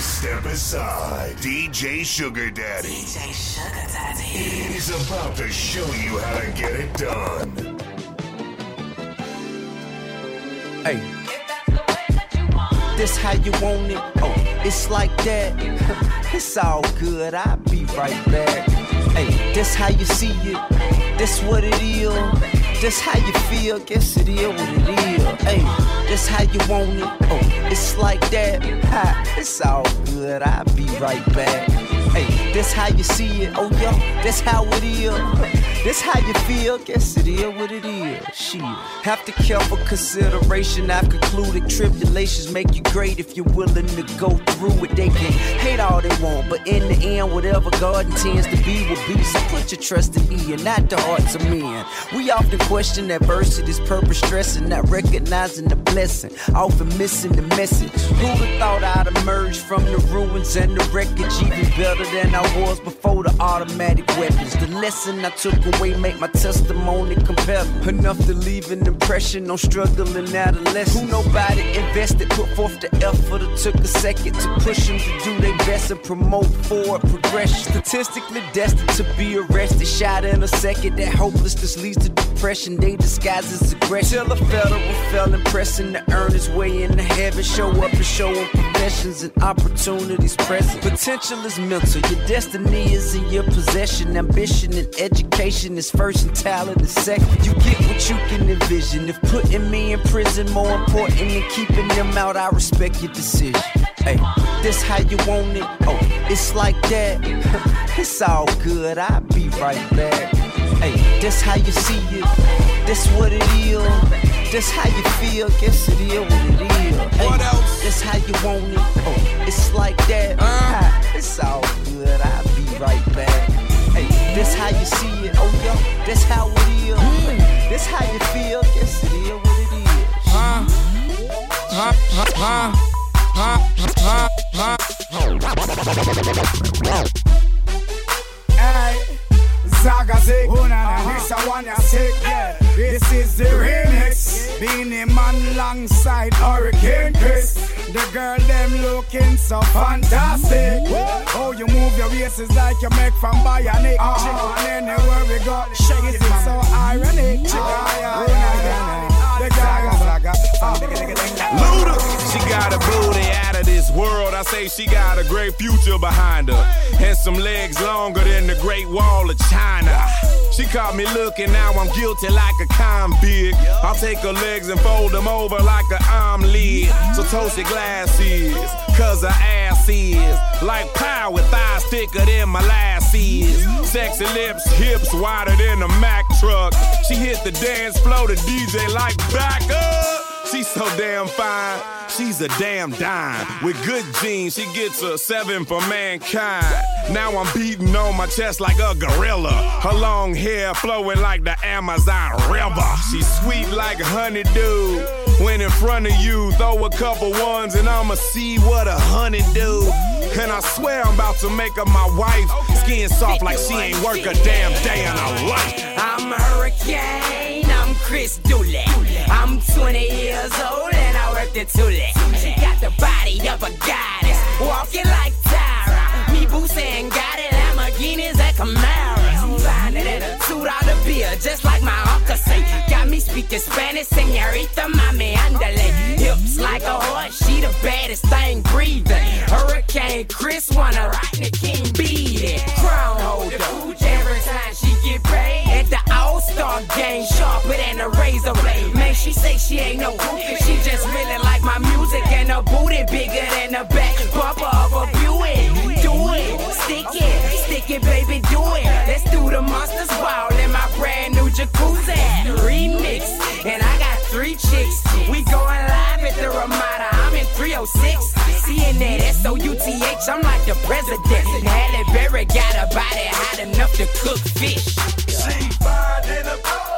Please step aside. DJ Sugar Daddy DJ Sugar Daddy. is about to show you how to get it done. Hey. This how you want it? Oh, it's like that. it's all good. I'll be right back. Hey, this how you see it? This what it is? This how you feel? Guess it is what it is. Hey, that's how you want it? Oh, it's like that. Ha, it's all good. I'll be right back. Hey, that's how you see it? Oh, yo, that's how it is. This how you feel? Guess it is what it is. Shit. Have to care for consideration. I've concluded tribulations make you great if you're willing to go through it. They can hate all they want, but in the end, whatever God intends to be will be. So put your trust in me and not the hearts of men. We often question adversity's purpose, stressing, not recognizing the blessing, often missing the message. Who'd thought I'd emerge from the ruins and the wreckage even better than I was before the automatic weapons? The lesson I took away make my testimony compelling. Enough to leave an impression on struggling adolescents. Who nobody invested, put forth the effort. It took a second to push them to do their best and promote forward progression. Statistically destined to be arrested, shot in a second. That hopelessness leads to depression. They disguise as aggression. Till a federal felon pressing to earn his way into heaven. Show up and show him professions and opportunities present. Potential is mental. Your destiny is in your possession. Ambition and education is first and talent is second. You get what you can envision. If putting me in prison more important than keeping them out, I respect your decision. Hey, this how you want it? Oh, it's like that. it's all good. I'll be right back. Hey, this how you see it. This what it is. This how you feel. Guess it is what it is. Hey, What else? This how you want it. Oh, it's like that. Uh. It's all good. I'll be right back. This how you see it. Oh, yo, this how it is. This how you feel. Guess it is what it is. Huh? Huh? Huh? Huh? Huh? Huh? Huh? Hey, Zagazik, this a one ya sick. Yeah. This is the remix. Beenie Man alongside Hurricane Chris. The girl them looking so fantastic. Oh, you move your waist is like you make from Bionic. Uh-huh. And anywhere we go, shake it so ironic. Oh, nah, nah, nah. Luda. She got a booty out of this world. I say she got a great future behind her. And some legs longer than the Great Wall of China. She caught me looking, now I'm guilty like a convict. I'll take her legs and fold them over like an omelet. So toast your glasses, cause her ass is like pie with thighs thicker than my last molasses. Sexy lips, hips wider than a Mack truck. She hit the dance floor, the DJ like back up. She's so damn fine. She's a damn dime. With good genes, she gets a seven for mankind. Now I'm beating on my chest like a gorilla. Her long hair flowing like the Amazon River. She's sweet like a honeydew. When in front of you, throw a couple ones and I'ma see what a honey do. And I swear I'm about to make her my wife. Skin soft like she ain't work a damn day in her life. I'm a hurricane, I'm Chris Dooley. I'm 20 years old and I work the Thule. She got the body of a goddess, walking like Tyra. Me Boosie ain't got it, Lamborghinis and Camaros. I'm it a beer, just like my uncle say. Got me speaking Spanish, senorita, mami, andale. Hips like a horse, she the baddest thing breathing. Hurricane Chris wanna rock the king beat it. Crown holder, every time she get paid. At the All Star game, sharper than a razor blade. Man, she say she ain't no goofy, she just really like my music and her booty bigger than the back bumper of a Buick. Do it, stick it, stick it, baby, do it. Let's the monsters ball in my brand new jacuzzi. Remix, and I got three chicks. We going live at the Ramada. I'm in 306. Seeing that S-O-U-T-H, I'm like the president. Halle Berry got a body hot enough to cook fish. Halle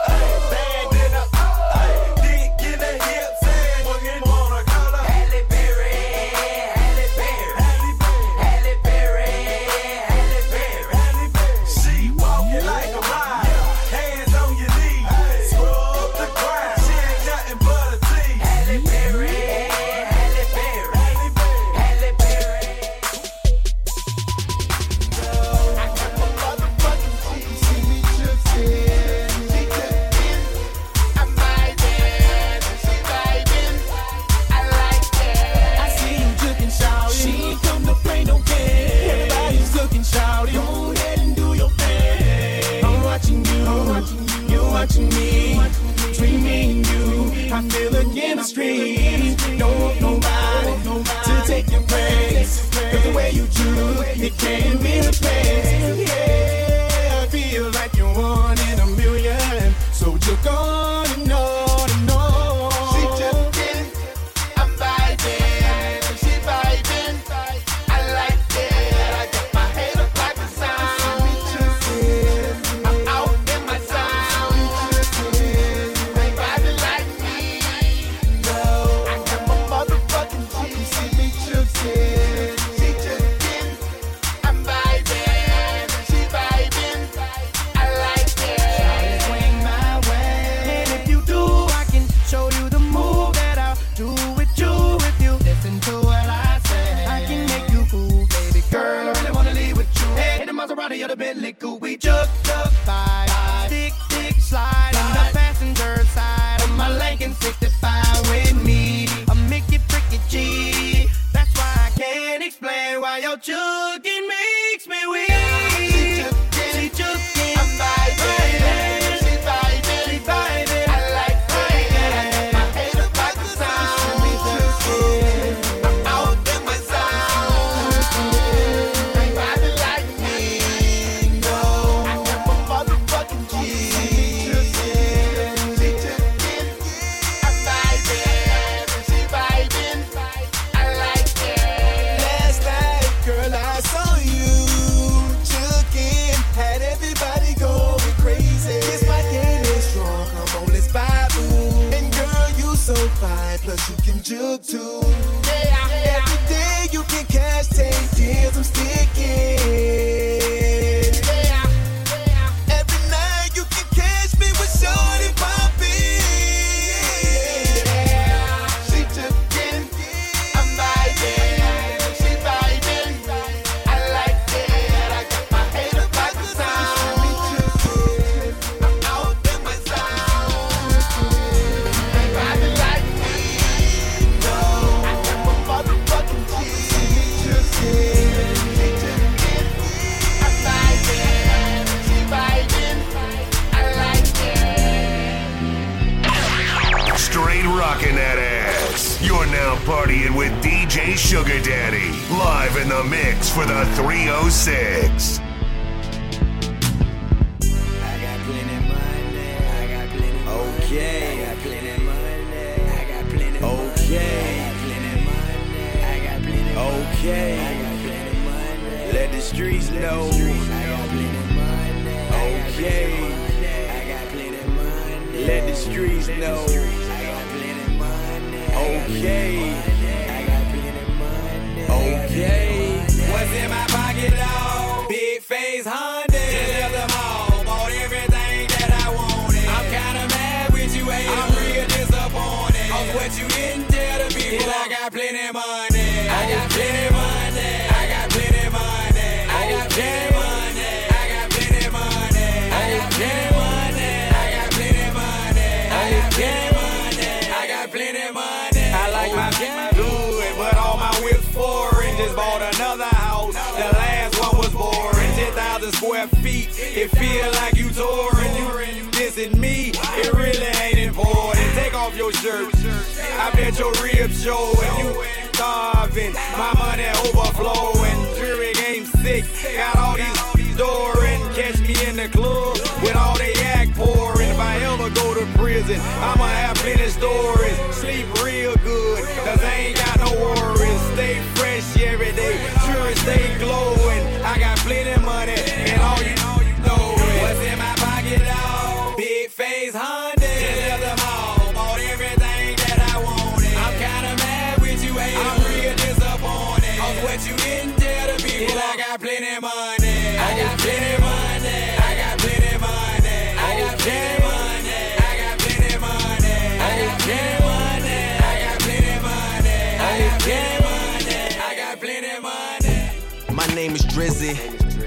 name is Drizzy,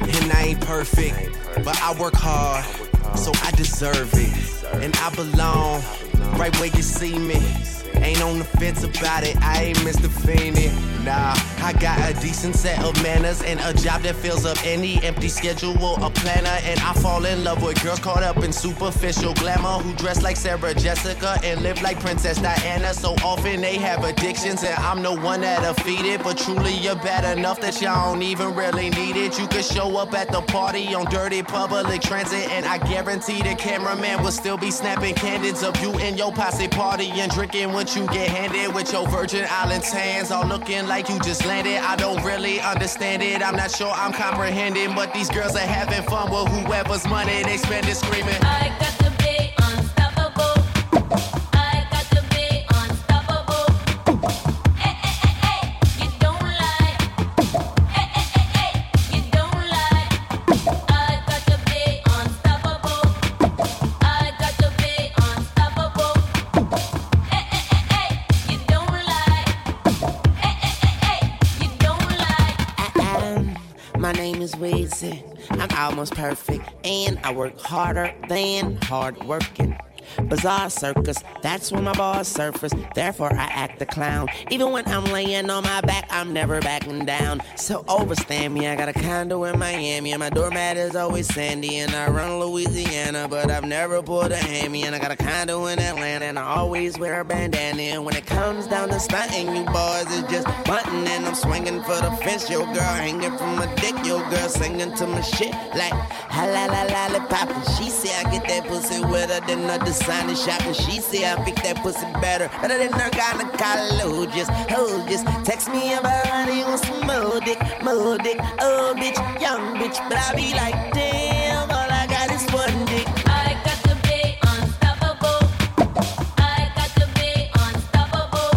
and I ain't perfect, but I work hard, so I deserve it. And I belong right where you see me. Ain't on the fence about it, I ain't Mr. Phoenix. Nah, I got a decent set of manners and a job that fills up any empty schedule. A planner, and I fall in love with girls caught up in superficial glamour who dress like Sarah Jessica and live like Princess Diana. So often they have addictions, and I'm the one that'll feed it. But truly, you're bad enough that y'all don't even really need it. You could show up at the party on dirty public transit, and I guarantee the cameraman will still be snapping candids of you and your posse party and drinking what you get handed with your Virgin Islands hands all looking like you just landed. I don't really understand it. I'm not sure I'm comprehending, but these girls are having fun with whoever's money they spend is screaming. Is Weezy. I'm almost perfect, and I work harder than hard working. Bizarre circus, that's when my bars surface. Therefore, I act the clown. Even when I'm laying on my back, I'm never backing down. So overstand me, I got a condo in Miami, and my doormat is always sandy. And I run Louisiana, but I've never pulled a hammy. And I got a condo in Atlanta, and I always wear a bandana. And when it comes down to stunting, you boys is just bunting. And I'm swinging for the fence, your girl hanging from my dick, your girl singing to my shit like ha la la lollipop. And she say I get that pussy wetter than a designer shop. And she say I pick that pussy better, better than her gynecologist. Oh, just text me about honey on some more dick, more dick. Oh, bitch, young bitch, but I be like, damn, all I got is one dick. I got to be unstoppable. I got to be unstoppable.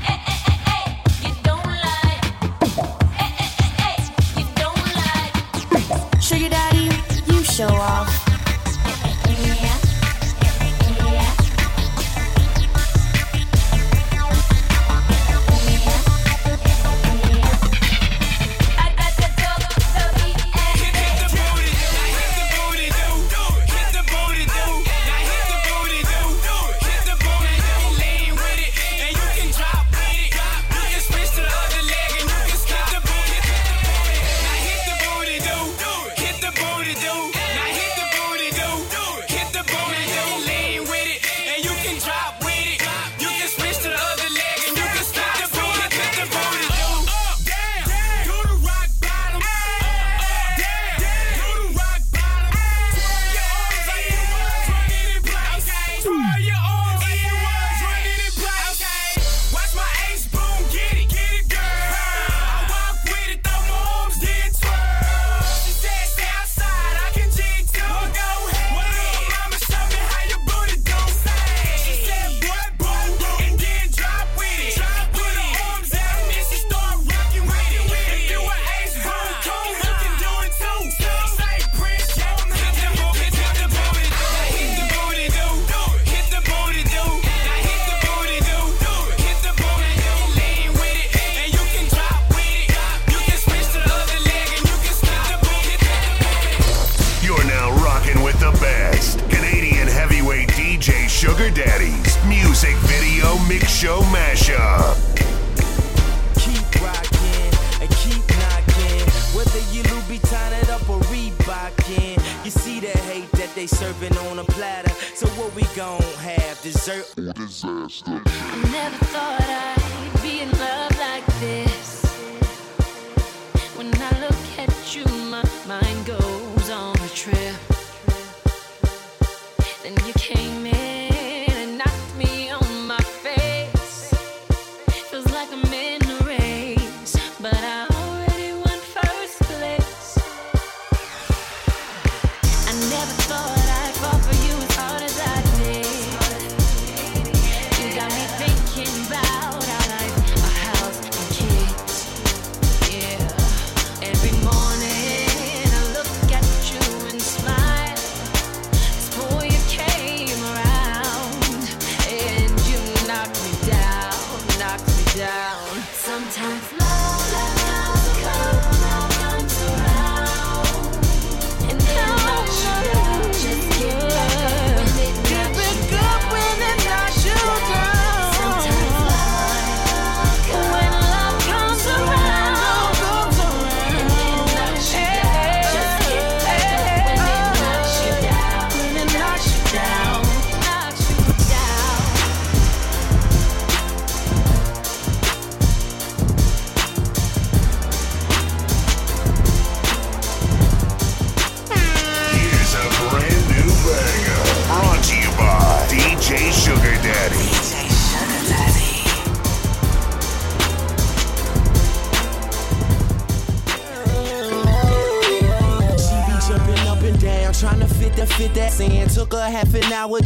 Hey, hey, hey, hey, you don't lie. Hey, hey, hey, hey, you don't lie. Sugar daddy, you show off.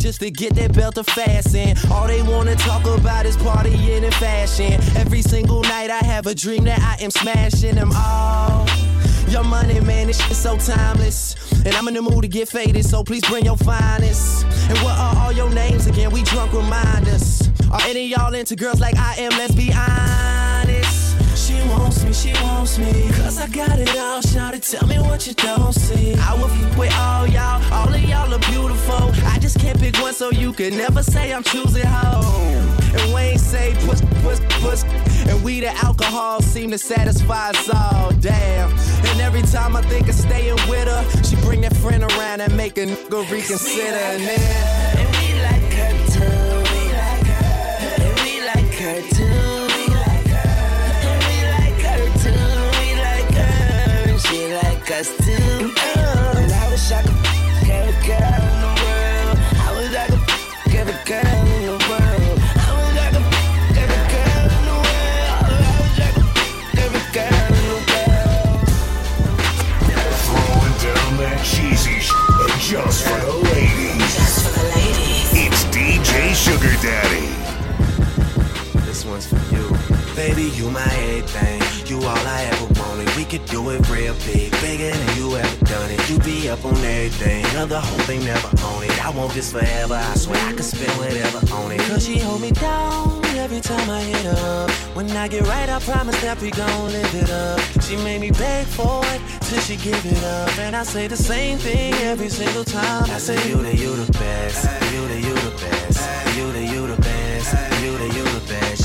Just to get that belt to fasten. All they wanna talk about is partying and fashion. Every single night I have a dream that I am smashing them all. Your money, man, this shit so timeless. And I'm in the mood to get faded, so please bring your finest. And what are all your names again? We drunk reminders. Are any y'all into girls like I am? Let's be honest. She wants me, she wants me. Cause I got it all, shawty. Tell me what you don't see. I will f with all y'all, all of y'all are beautiful. I just can't pick one, so you can never say I'm choosing home. And Wayne say puss, puss, puss. And we the alcohol seem to satisfy us all, damn. And every time I think of staying with her, she bring that friend around and make a nigga reconsider. And then, and we like her too. We like her. And we like her too. Us. Oh. And I wish I could f- every girl in the world. I wish I could f- every girl in the world. I wish I could f- every girl in the world. I wish I could f- every girl in the world. Throwing down that cheesy shit just for the ladies. Just for the ladies. It's DJ Sugar Daddy. Baby, you my everything. You all I ever wanted. We could do it real big, bigger than you ever done it. You be up on everything. Other whole thing never own it. I want this forever. I swear I could spend whatever on it. Cause she hold me down every time I hit up. When I get right, I promise that we gon' live it up. She made me beg for it till she give it up. And I say the same thing every single time. I say, You the, you the best. You the, you the best. You the, you the best. You the, you the best.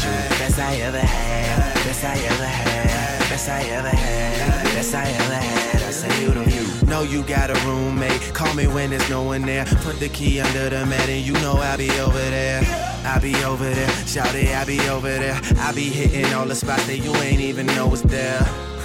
Best I ever had. Best I ever had. Best I ever had. Best I ever had. I say, You the, you. Know you got a roommate. Call me when there's no one there. Put the key under the mat and you know I'll be over there. I be over there, shout it, I be over there. I be hitting all the spots that you ain't even know was there.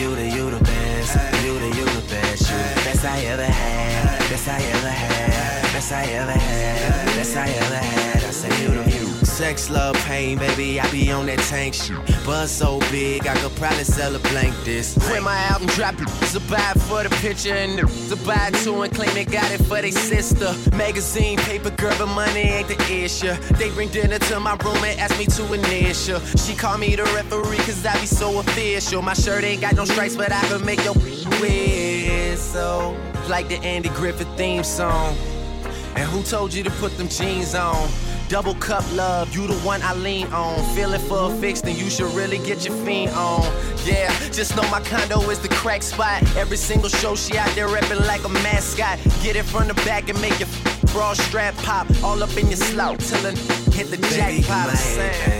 You the, you the best. You the, you the best. You the best I ever had. Best I ever had. Best I ever had. Best I ever had. I say, You the. Sex, love, pain, baby, I be on that tank shit. Buzz so big, I could probably sell a blank this. When my album dropping, it's a buy for the picture and the buy two and claim they got it for they sister. Magazine, paper, girl, but money ain't the issue. They bring dinner to my room and ask me to initial. She call me the referee cause I be so official. My shirt ain't got no stripes, but I can make your whistle. Like the Andy Griffith theme song. And who told you to put them jeans on? Double cup love, you the one I lean on. Feeling for a fix, then you should really get your fiend on. Yeah, just know my condo is the crack spot. Every single show she out there reppin' like a mascot. Get it from the back and make your bra strap pop. All up in your slouch till it hit the jackpot.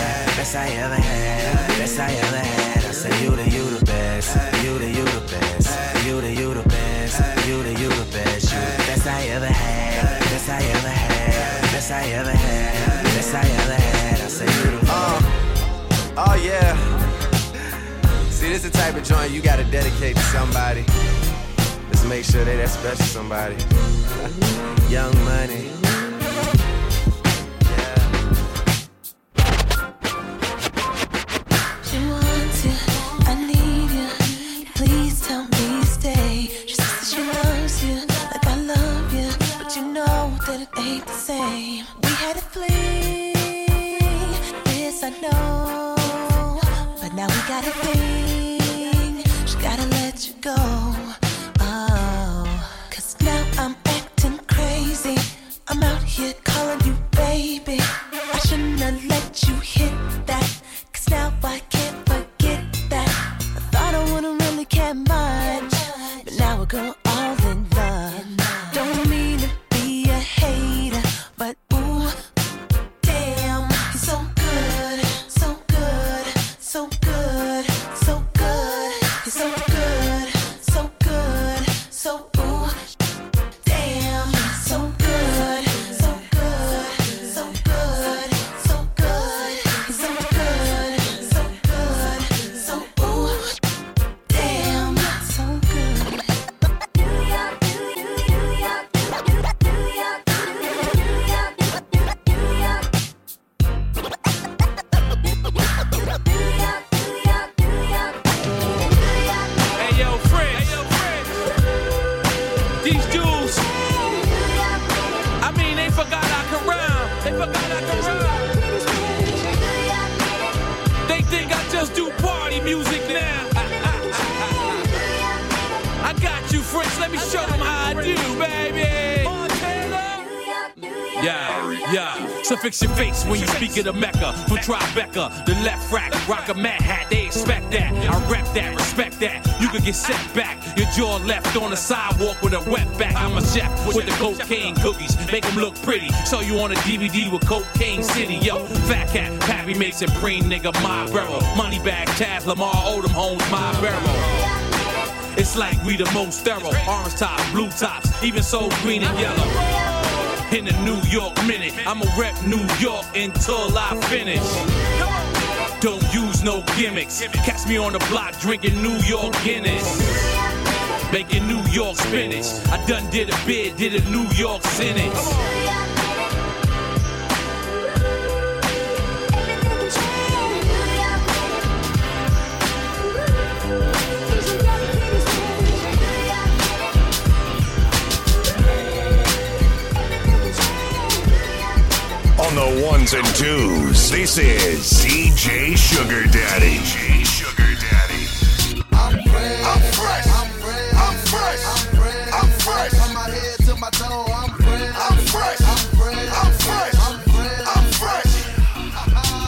Best I ever had. Best I ever had. I say, You the, you the best. You the, you the best. You the, you the best. You the, you the best. You the best I ever had. Best I ever had. Best I ever had. Best I ever had. I say, You the uh, Oh, yeah. See, this is the type of joint you gotta dedicate to somebody. Just make sure they that special somebody. Young money. It ain't the same. We had a fling, this I know, but now we got a thing. She gotta let you go. Oh, 'cause now I'm acting crazy. I'm out here calling you baby. I shouldn't have let you hit that. Cause now I can't forget that. I thought I wouldn't really care much. But now we're going Yeah. So fix your face when you speak of the Mecca. From Tribeca, the left rack, rock a mad hat. They expect that. I rep that, respect that. You could get set back. Your jaw left on the sidewalk with a wet back. I'm a chef with the cocaine cookies. Make them look pretty. Show you on a DVD with Cocaine City. Yo, Fat Cat, Pappy Mason, Preem, nigga, my barrel. Money bag, Taz, Lamar, Odom, Holmes, my barrel. It's like we the most thorough. Orange tops, blue tops, even so green and yellow. In the New York minute, I'ma rep New York until I finish. Don't use no gimmicks. Catch me on the block drinking New York Guinness. Making New York spinach. I done did a bid, did a New York Senate. The ones and twos, this is DJ Sugar Daddy. DJ Sugar Daddy. I'm fresh. I'm fresh. I'm fresh. I'm fresh. From my head to my toe, I'm fresh. I'm fresh. I'm fresh. I'm fresh. I'm fresh. I'm fresh.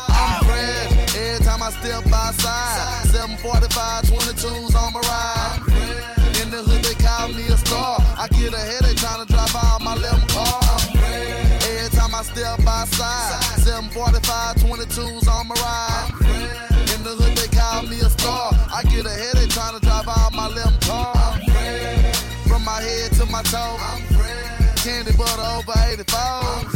I'm fresh. Every time I step outside, 745, 22s on my ride. In the hood, they call me a star. I get a headache trying to drive out my lemon step outside, 745, 22s on my ride. In the hood, they call me a star. I get a headache trying to drive out my lemon car. From my head to my toe, candy butter over 84.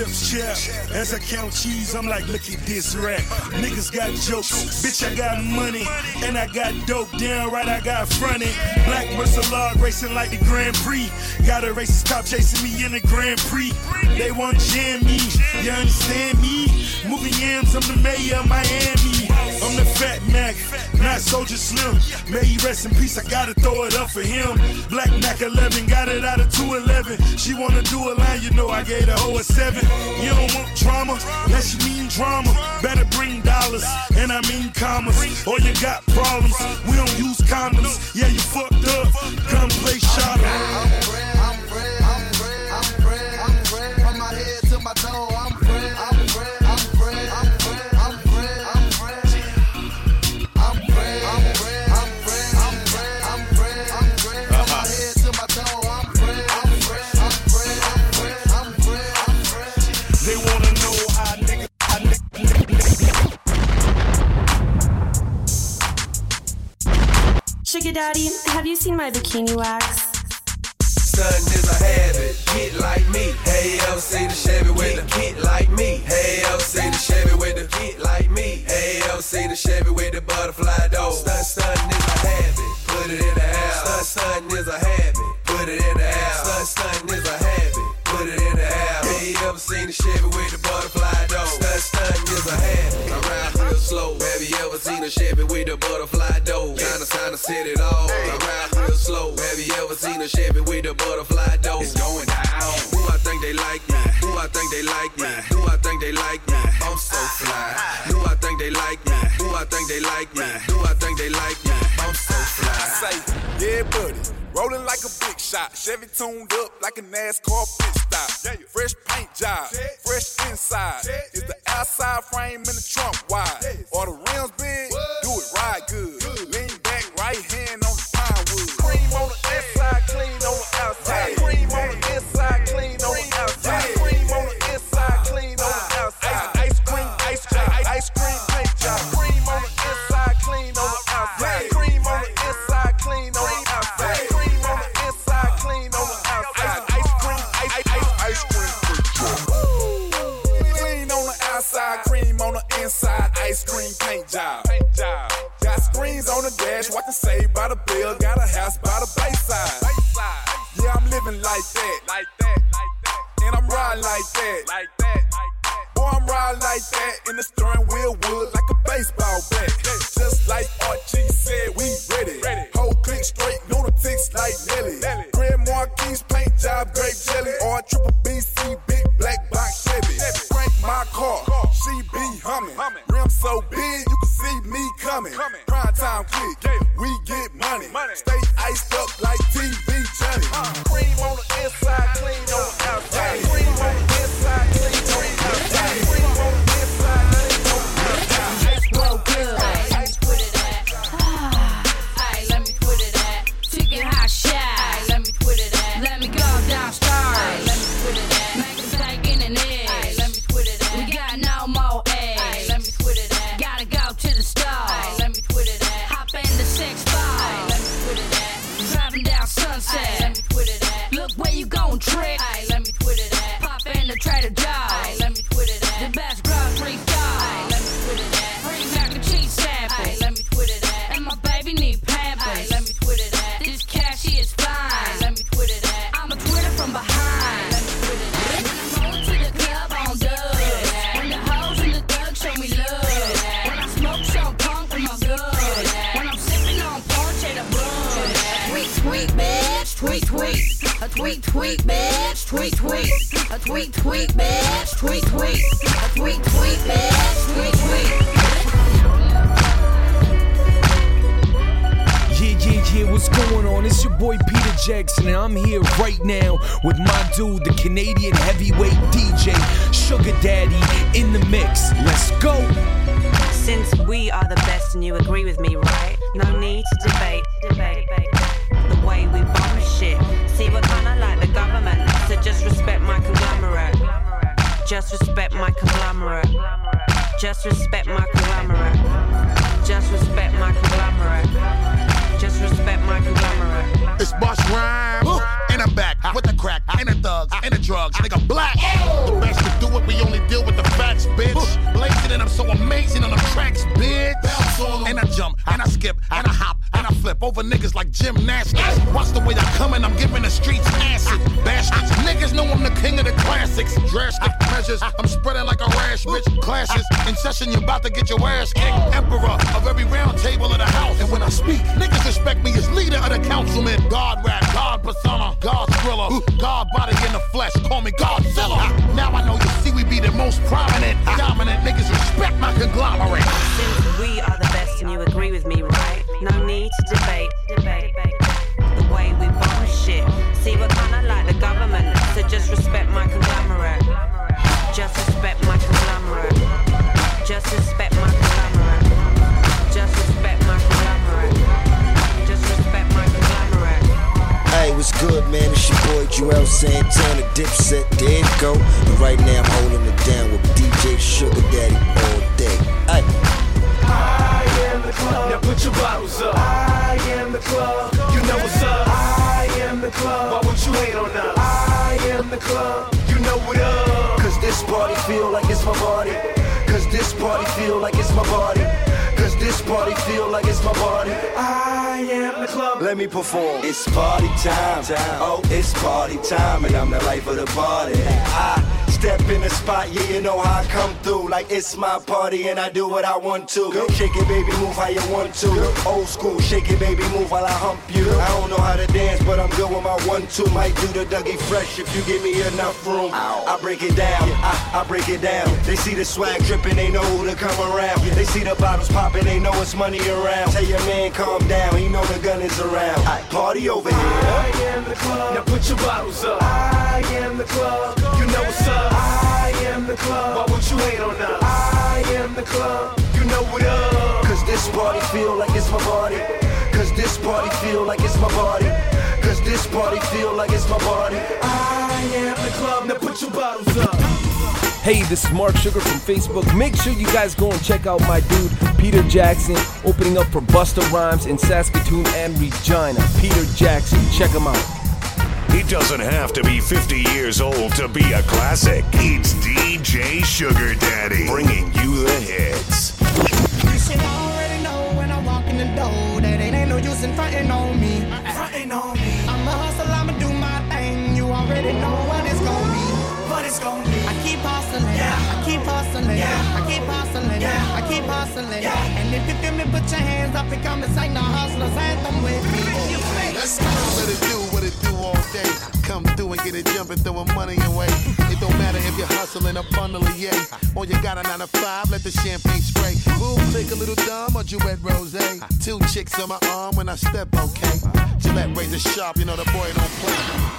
Lips chair. As I count cheese, I'm like, look at this rack. Niggas got jokes, bitch, I got money. And I got dope, damn right, I got fronted. Black Mercelar racing like the Grand Prix. Got a racist cop chasing me in the Grand Prix. They want jam me, you understand me? Moving yams, I'm the mayor of Miami. The fat Mac, not Soldier Slim. May he rest in peace, I gotta throw it up for him. Black Mac 11, got it out of 211. She wanna do a line, you know I gave hoe a 7. You don't want drama, unless you mean drama. Better bring dollars, and I mean commas. Or you got problems, we don't use condoms. Yeah, you fucked up, come play shop. DJ Daddy, have you seen my bikini wax? Stunting is a habit, get like me. Hey, see the Chevy with the get like me? Hey, see the Chevy with the get like me? Hey, see the Chevy with the butterfly door? Stunt, stunting is a habit, put it in the air. Stunt, stunting is a habit, put it in the air. Stunt, stunting is a habit, put it in the air. Hey, ever seen the Chevy with the butterfly door? Stunt, stunting is a habit. I ride real slow. Have you ever seen a Chevy with the butterfly door? Kinda sign to set it off. I ride real slow. Have you ever seen a Chevy with the butterfly door? It's going down. Who I think they like me? Who I think they like me? Who I think they like me? I'm so ah, fly. Ah, ah. Who I think they like me? Who I think they like me? Who I think they like me? I'm so fly. I say, yeah, buddy. Rolling like a big shot. Chevy tuned up like a NASCAR pit stop. Fresh paint job, fresh inside. Is the outside frame in the trunk wide? Or the rims big? Do it right good. Just respect my conglomerate. Just respect my conglomerate. Just respect my conglomerate. It's Boss Rhyme. And I'm back with the crack and the thugs and the drugs. Nigga black. The best to do it, we only deal with the facts, bitch. Blazing and I'm so amazing on the tracks, bitch. And I jump and I skip and I hop and I flip over niggas like gymnastics. Watch the way I come and I'm giving the streets acid. Bastards, niggas know I'm the king of the classics. Drastic measures, I'm spreading like a rash, bitch. Clashes in session, you're about to get your ass kicked. Emperor of every round table of the house. And when I speak, niggas respect me as leader of the councilman. God rap, God persona, God thriller, God body in the flesh. Call me Godzilla. Now I know you see we be the most prominent, dominant niggas. Respect my conglomerate. Since we are the with me, right? No need to debate. The way we bomb shit. See, we're kinda like the government, so just respect my conglomerate. Just respect my conglomerate. Just respect my conglomerate. Just respect my conglomerate. Just respect my conglomerate. Hey, what's good, man? It's your boy Juelz Santana, Dipset, there you go. And right now I'm holding it down with DJ Sugar Daddy all I am the club. Now put your bottles up. I am the club. You know what's up. I am the club. Why would you hate on us? I am the club. You know what up. Cause this party feel like it's my party. Cause this party feel like it's my party. Cause this party feel like it's my party. I am the club. Let me perform. It's party time. Oh, it's party time, and I'm the life of the party. I step in the spot, yeah, you know how I come through. Like it's my party, and I do what I want to. Shake it, baby, move how you want to. Old school, shake it, baby, move while I hump you. I don't know how to dance, but I'm good with my one two. Might do the Dougie Fresh if you give me enough room. I break it down, I, I break it down. They see the swag dripping, they know who to come around. They see the bottles popping, they know it's money around. Tell your man calm down, he know the gun is around. Party over here. I am the club. Now put your bottles up. I am the club. You know what's up. I am the club. Why would you hate on us? I am the club. You know what up. Cause this party feel like it's my party. Cause this party feel like it's my party. Cause this party feel like it's my party. I am the club. Now put your bottles up. Hey, this is Mark Sugar from Facebook. Make sure you guys go and check out my dude, Peter Jackson, opening up for Busta Rhymes in Saskatoon and Regina. Peter Jackson, check him out. It doesn't have to be 50 years old to be a classic. It's DJ Sugar Daddy bringing you the hits. You should already know when I walk in the door that it ain't no use in fronting on me. Fronting on me. I'm a hustle, I'ma do my thing. You already know what it's gonna be. What it's gonna be. I keep hustling. Yeah. I keep hustling. Yeah. I keep hustling. Yeah. I keep hustling. Yeah. And if you feel me, put your hands up and come and sing the hustlers anthem with me. Let's go. Let it do it do all day. Come through and get it jumping, throwing money away. It don't matter if you're hustling a bundle of yay. Or you got a nine to five, let the champagne spray. Boom, take a little dumb or Duet Rose. Two chicks on my arm when I step, okay. Gillette razor sharp, you know the boy don't play.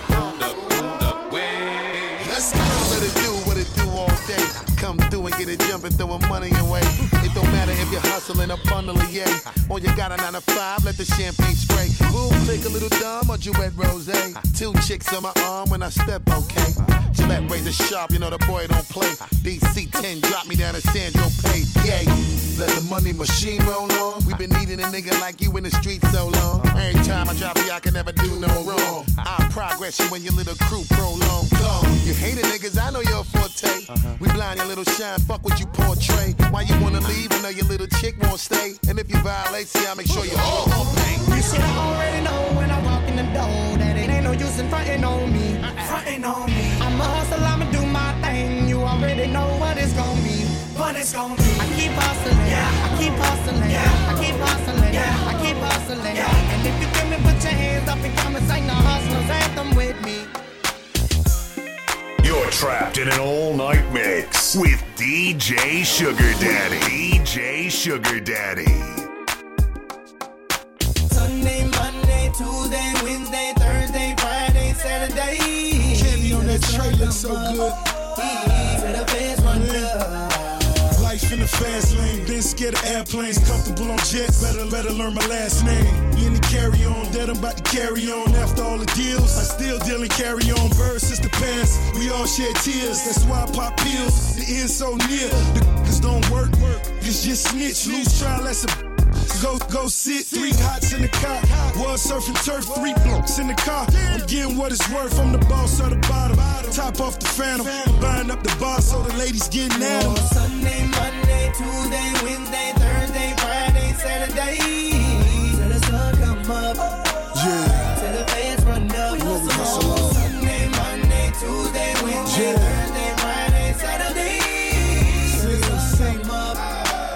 Let's go. Let it do what it do all day. Come through and get it jumping, throwing money away. It don't matter if you're hustling a bundle of yay. Or you got a nine to five, let the champagne spray. Boom, take a little dumb or Duet Rose. Two chicks on my arm when I step, okay. Gillette razor sharp, you know the boy don't play. DC 10, drop me down to St. Tropez. Yay. Let the money machine roll on. we been needing a nigga like you in the street so long. Every time I drop you, I can never do no wrong. I progress you when your little crew prolong. Go. You hated niggas, I know your forte. We blind your little shine, fuck what you portray. Why you wanna leave? I know your little chick won't stay. And if you violate, see, I make sure you all gon' pay. You should already know when I walk in the door that it ain't no use in fronting on me. Fronting on me. I'm a hustle, I'ma do my thing. You already know what it's gonna be. What it's gonna be. I keep hustling. Yeah. I keep hustling. Yeah. I keep hustling. Yeah. I keep hustling. Yeah. And if you feel me, put your hands up and come and sing the hustlers anthem with me. You're trapped in an all night mix with DJ Sugar Daddy. DJ Sugar Daddy. Sunday, Monday, Tuesday, Wednesday, Thursday, Friday, Saturday. Candy on that tray looks so good. Fast lane, been scared of airplanes, comfortable on jets. Better, better learn my last name. In the carry on, that I'm about to carry on. After all the deals, I still deal and carry on. Birds since the past, we all shed tears. That's why I pop pills. The end so near, the don't work. It's just snitch, lose trial, that's a Go, go sit, three hots in the car. Was surfing turf, three blocks in the car. I'm getting what it's worth. I'm the boss of the bottom. Top off the phantom. Buying up the bar so the ladies getting at 'em. Sunday, Tuesday, Wednesday, Thursday, Friday, Saturday. Till the sun come up. Yeah. Till the feds run up. Sunday, Monday, Tuesday, Wednesday, Thursday, Friday, Saturday. Till the sun come up.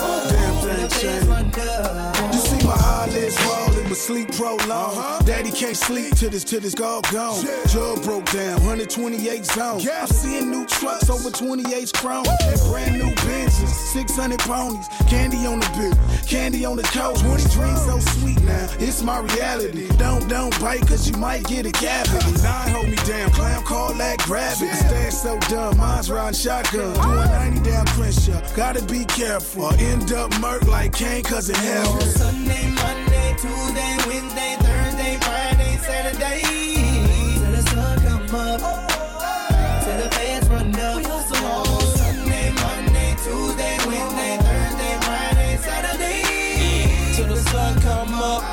Oh, Damn thing feds run up. You see my eyelids rolling, but sleep prolonged. Daddy can't sleep till this till this all gone. Jug broke down, 128 zones. I'm seeing new trucks over 28 chrome and brand new Benzes, 600 ponies, candy on the bill, candy on the coast. 20 dreams so sweet now, it's my reality. Don't don't bite 'cause you might get a cavity. Nine hold me down, clown call that gravity. Stash so dumb, mine's riding shotgun, doing 90 down Crenshaw. Gotta be careful, or end up murk like Kane 'cause it happens. Sunday, Monday, Tuesday, Wednesday, Saturday. Till the sun come up. Till the fans run up. On Sunday, Monday, Tuesday, Wednesday, Thursday, Friday, Saturday. Till the sun come up.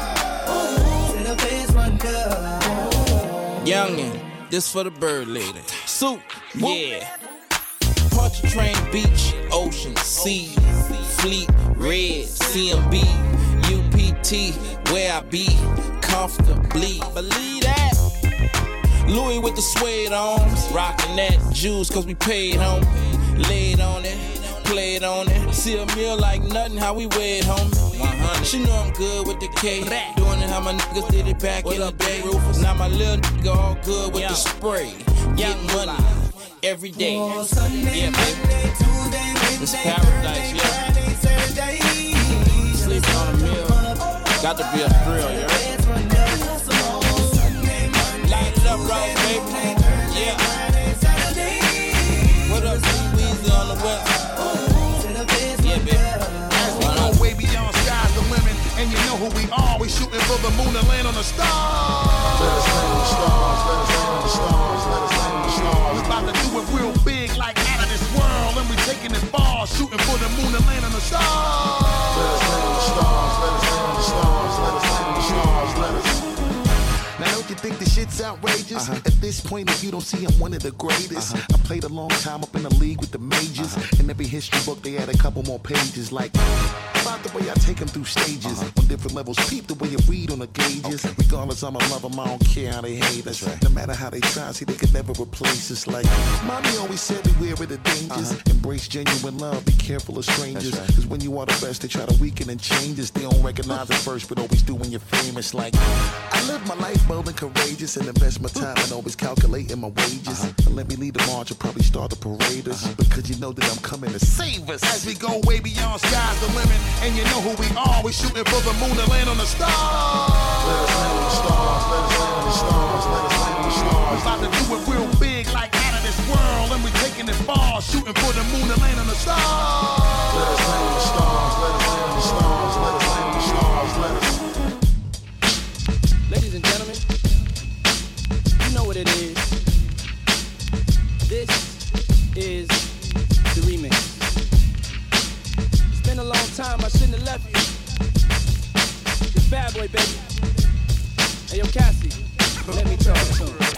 Till the fans run up. Youngin', this for the bird lady. Soup, yeah. Party train, beach, ocean, sea, fleet, red, CMB. UPT, where I be, comfortably. Believe that. Louis with the suede arms, rockin' that juice cause we paid home. Laid on it, played on it. See a meal like nothing, how we weighed home. 100. She know I'm good with the K. Doing it how my niggas did it back in the day. Now my little nigga all good with the spray. Getting money every day. Yeah, baby. It's paradise, yeah. Sleeping on a meal. Got to be a thrill, yeah. Light it up right, baby. Yeah. What up, Weezy on the west? Yeah, baby. We go way beyond skies the limit, and you know who we are. We shooting for the moon and land on the stars. Let us land on the stars. Let us land on the stars. Outrageous? At this point, if you don't see I'm one of the greatest, uh-huh. I played a long time up in the league with the majors. Uh-huh. In every history book, they had a couple more pages. Like about the way I take them through stages uh-huh. on different levels. Peep the way you read on the gauges. Regardless, I'ma love them. I don't care how they hate us. No matter how they try, see they could never replace us. Like mommy always said, beware of the dangers. Embrace genuine love. Be careful of strangers. Cause when you are the best, they try to weaken and change us. They don't recognize it first, but always do when you're famous. Like I live my life bold and courageous and invest my time and always calculating my wages. And let me lead the march and probably start the parade uh-huh. us. Because you know that I'm coming to save us. As we go way beyond skies the limit, and you know who we are. We're shooting for the moon and land on the stars. Let us land on the stars. Let us land on the stars. Let us land on the stars. About to do it real big, like out of this world, and we're taking it far, shooting for the moon and land on the stars. Let us land on the stars. Let us land on the stars. Let us land on the stars. Let us. It is. This is the remix. It's been a long time, I shouldn't have left you. It's bad boy, baby. Hey, yo, Cassie, let me talk to him.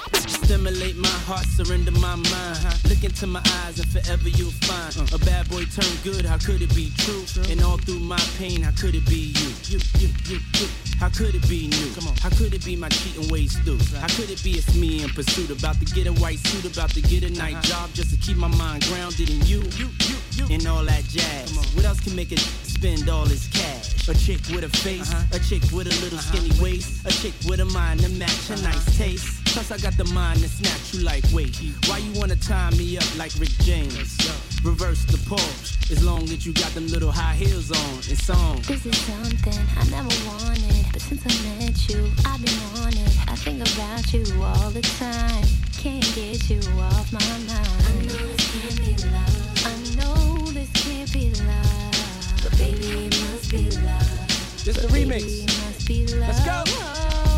Stimulate my heart, surrender my mind. Look into my eyes, and forever you'll find a bad boy turned good. How could it be true? And all through my pain, how could it be you? You, you, you, you. How could it be new? Come on. How could it be my cheating ways through? How could it be it's me in pursuit? About to get a white suit, about to get a night uh-huh. job just to keep my mind grounded in you. You, you, you. And all that jazz. What else can make it spend all this cash? A chick with a face, uh-huh. a chick with a little uh-huh. skinny waist, a chick with a mind to match a nice taste. Plus I got the mind to snatch you like wait. Why you wanna tie me up like Rick James? Reverse the pause, as long as you got them little high heels on. It's on. This is something I never wanted, but since I met you, I've been on it. I think about you all the time. Can't get you off my mind. I know this can't be love. I know this can't be love, but baby it must be love. The Baby, remix. it must be love. Let's go.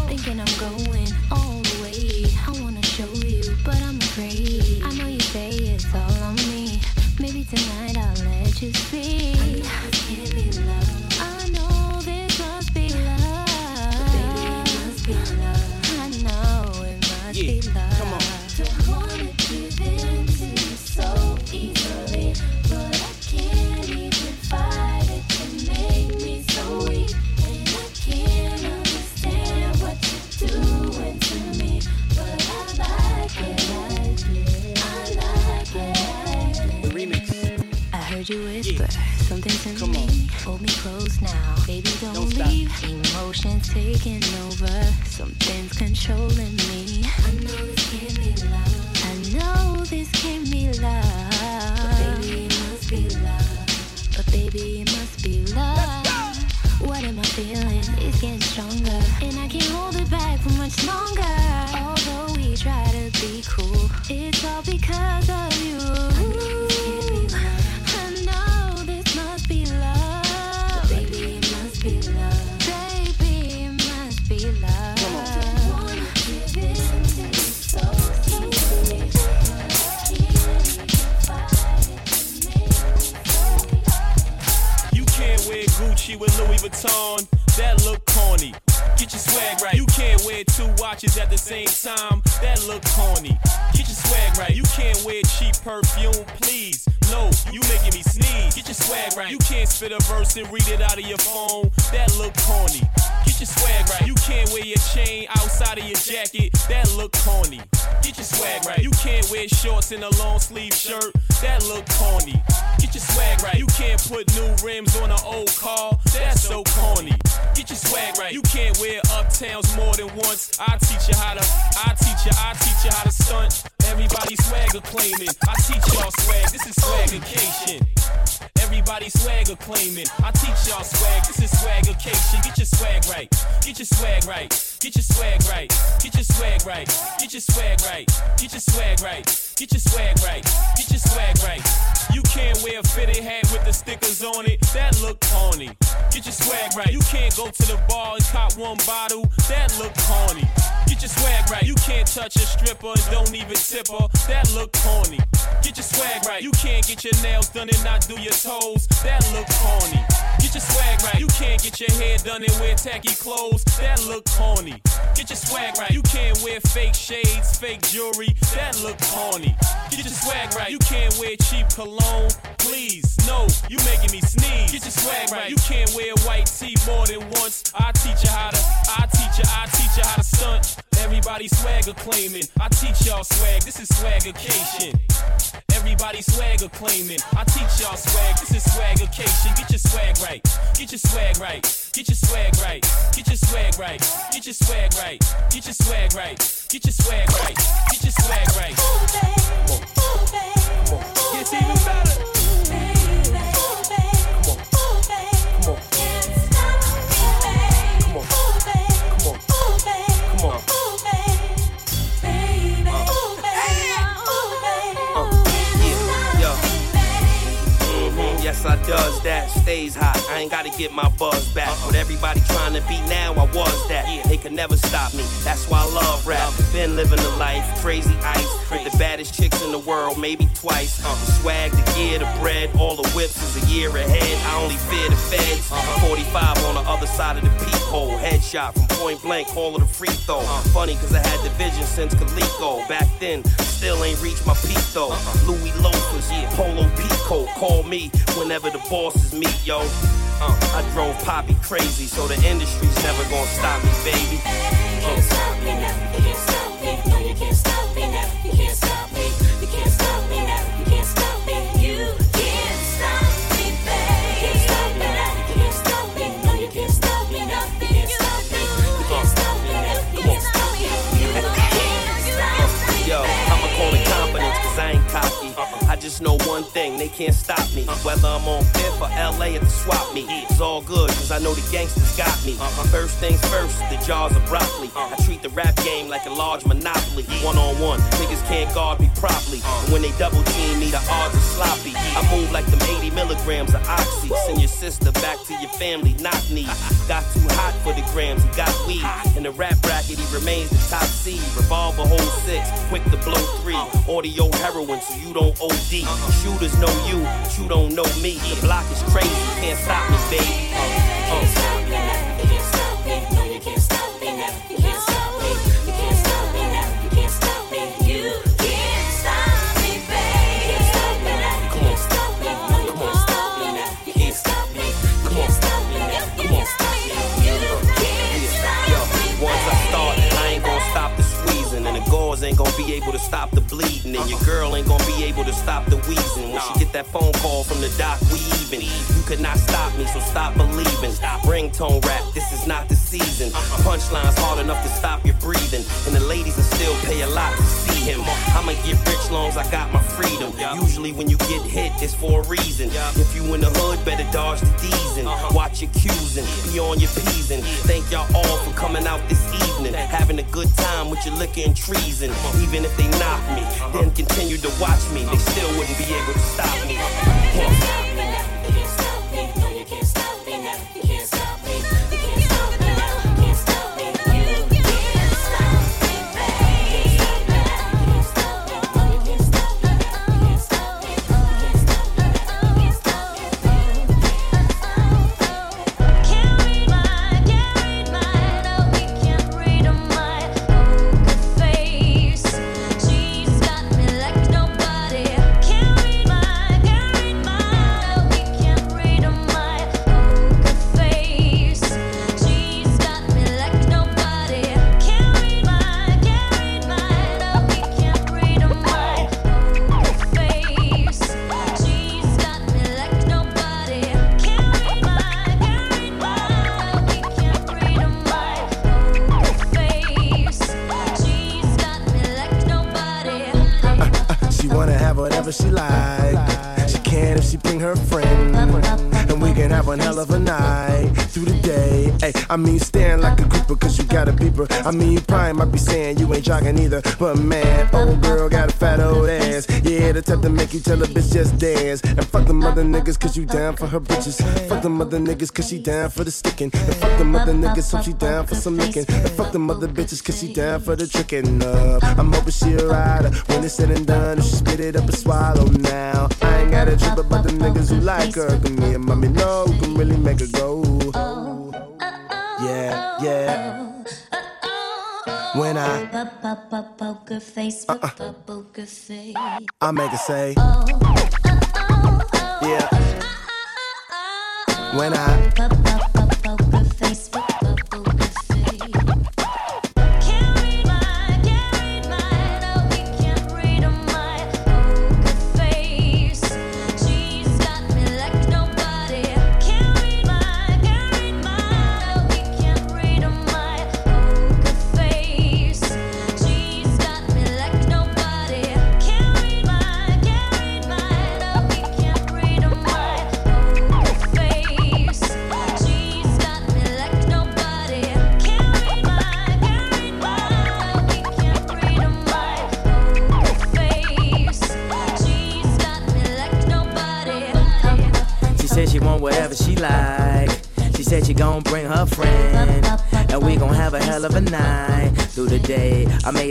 Thinking I'm going touch a stripper and don't even tip her. That look corny. Get your swag right. You can't get your nails done and not do your toes. That look corny. Get your swag right. You can't get your hair done and wear tacky clothes. That look corny. Get your swag right. You can't wear fake shades, fake jewelry. That look corny. Get your swag right. You can't wear cheap cologne. Please, no, you making me sneeze. Get your swag right. You can't wear white tee more than once. I teach you how to. I teach you. I teach you how to stunt. Everybody swagger claiming. I teach y'all swag. This is swaggification. Everybody swagger claiming. I teach y'all swag. This is swaggification. Get your swag right. Get your swag right. Get your swag right. Get your swag right. Get your swag right. Get your swag right. Get your swag right. Get your swag right. Gets even better. Yes, I does that. Stays hot. I ain't gotta get my buzz back. Uh-uh. What everybody trying to be now, I was that. They could never stop me. That's why I love rap. Uh-huh. Been living the life, crazy ice. With the baddest chicks in the world, maybe twice. Uh, the swag, the gear, the bread, all the whips is a year ahead. I only fear the feds. Uh-huh. 45 on the other side of the peephole. Headshot from point blank, call of the free throw. Funny, cause I had the vision since Coleco. Back then, still ain't reached my peak though. Louis loafers, yeah, polo peacoat. Call me whenever the bosses meet, yo. Uh, I drove Poppy crazy, so the industry's never gonna stop me, baby. You can't stop me now. You can't stop me. No, you can't stop me just know one thing, they can't stop me. Whether I'm on Fifth or LA at the swap meet, it's all good, cause I know the gangsters got me. Uh-huh. First things first, the jars of broccoli. I treat the rap game like a large monopoly. One on one, niggas can't guard me properly. Uh-huh. And when they double team me, the odds are sloppy. I move like them 80 milligrams of oxy. Send your sister back to your family, knock me. Got too hot for the grams, he got weed. In the rap bracket, he remains the top seed. Revolver hold six, quick to blow three. Uh-huh. Audio heroin, so you don't OD deep. Shooters know you, you don't know me. The block is crazy, can't stop me, baby. Uh. You can't stop me. You can't stop me. You can't stop me. You can't stop me. You can't stop me. Baby. You can't stop me. You can't stop me. You can't stop me. You can't stop me. You can't stop me. Once I start, I ain't stop the squeezing, and the ain't gonna be able to stop the bleeding, and your girl ain't gonna be able to stop the wheezing. When she get that phone call from the doc, we even. You could not stop me, so stop believing. Ringtone rap, this is not the season. Punchlines hard enough to stop your breathing, and the ladies will still pay a lot to see him. I'ma get rich long as I got my freedom. Usually when you get hit, it's for a reason. If you in the hood, better dodge the D's and watch your cues and be on your P's and thank y'all all for coming out this evening, having a good time with your liquor and treason. Even if they knock me, then continue to watch me, they still wouldn't be able to stop me. Can't I mean, staring like a grouper cause you got a beeper. I mean, you probably might be saying you ain't jogging either. But man, old girl got a fat old ass. Yeah, the type to make you tell a bitch just dance. And fuck them other niggas cause you down for her bitches. Fuck them other niggas cause she down for the sticking. And fuck them other niggas so she down for some licking. And fuck them other bitches cause she down for the tricking up. I'm hoping she a rider when it's said and done. She spit it up and swallow now. I ain't got a trip about the niggas who like her. Cause me and mommy know who can really make her go. Yeah, yeah. When I, Poker face, poker face. I make a say, yeah. When I,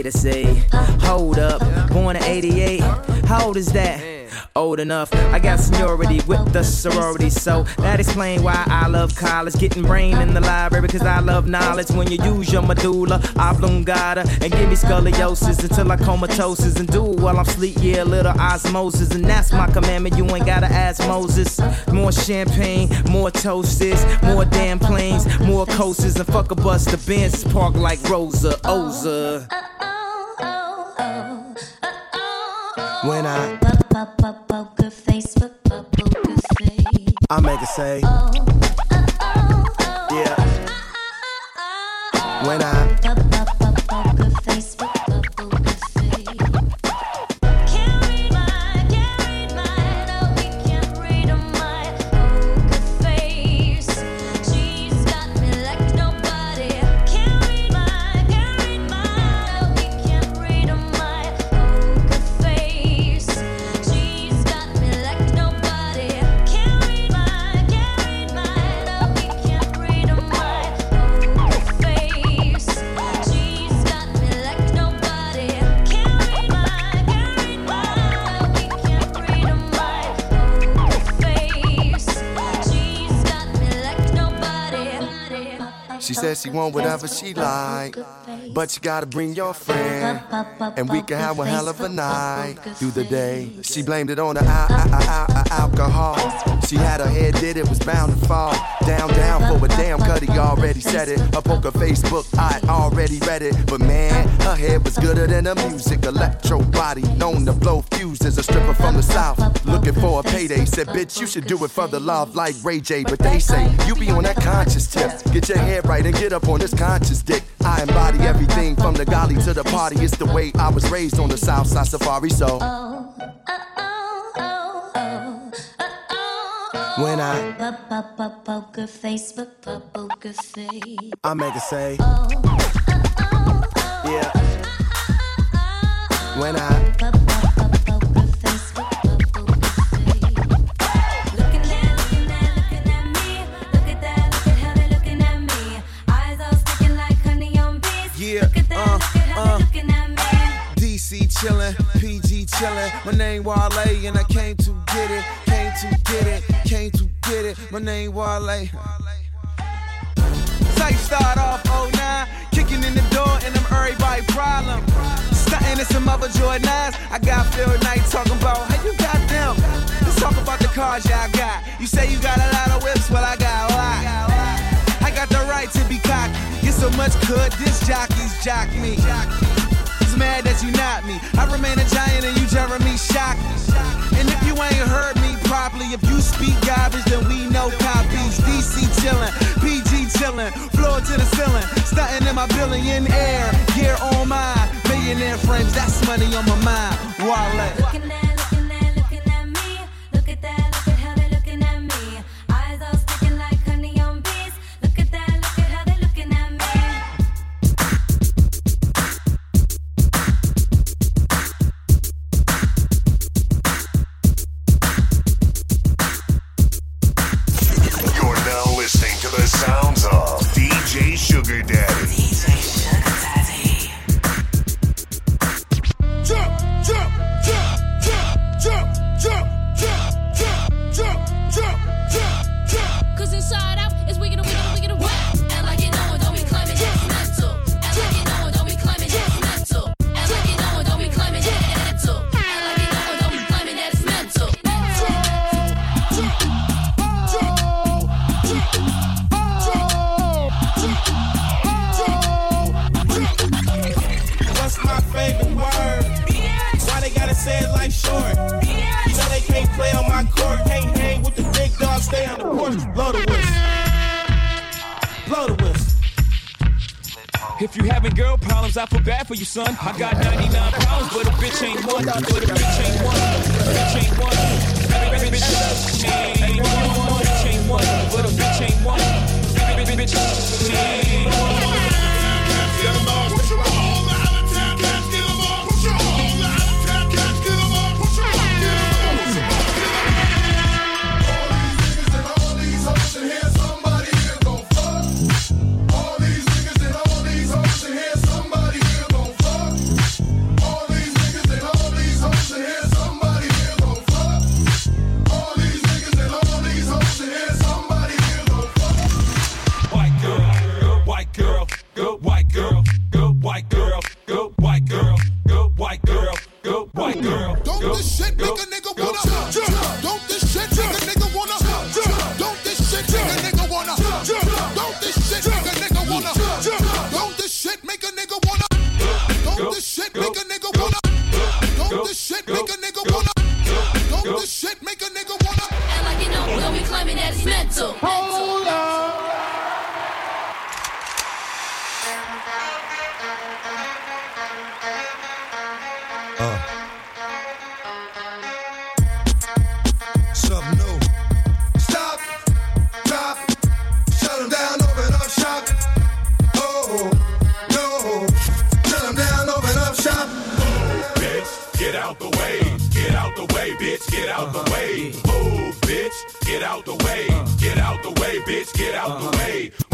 I say, Hold up, born in 88. How old is that? Old enough. I got seniority with the sorority, so that explain why I love college. Getting brain in the library, cause I love knowledge. When you use your medulla oblongata and give me scoliosis until I comatosis and do it while I'm sleep. Yeah, little osmosis, and that's my commandment. You ain't gotta ask Moses. More champagne, more toasters, more damn planes, more coasters, and fuck a bus. The Benz park like Rosa Oza. When I, Poker face, poker face. I make a say, yeah. When I, She want whatever she like, but you gotta bring your friend, and we can have a hell of a night through the day. She blamed it on the al- al- al- al- alcohol. She had her head did it was bound to fall down down for a damn cutty already said it. Her poker Facebook I already read it, but man, her head was gooder than the music. Electro body known to blow fuses. A stripper from the south looking for a payday. Said bitch you should do it for the love like Ray J, but they say you be on that conscious tip. Get your head right and get up on this conscious dick. I embody everything from the golly to the party. It's the way I was raised on the south side safari. So oh, uh, uh, when I, Poker face, but poker face. I make her say, yeah. When I, poker face, but poker face. Looking at me, looking at me, look at that, at how they looking at me. Eyes all sticking like honey on bees. Yeah, at that, uh, at how uh. They looking at me. DC chillin', PG chillin'. My name Wale and I came to get it, came to get it, came to get it. My name Wale. Sight start off 09, kicking in the door and I'm everybody problem. Stunting in some other Jordans. I got Phil Knight talking about how you got them. Let's talk about the cars y'all got. You say you got a lot of whips, well I got a lot. I got the right to be cocky. Get so much good, this jockeys jock me. Mad that you not me. I remain a giant and you Jeremy Shockey. And if you ain't heard me properly, if you speak garbage, then we know copies. DC chillin', PG chillin', floor to the ceiling, stunting in my billionaire gear on mine. Millionaire frames, that's money on my mind. Wale. way. Move, bitch. Get out the way. Get out the way, bitch. Get out the way.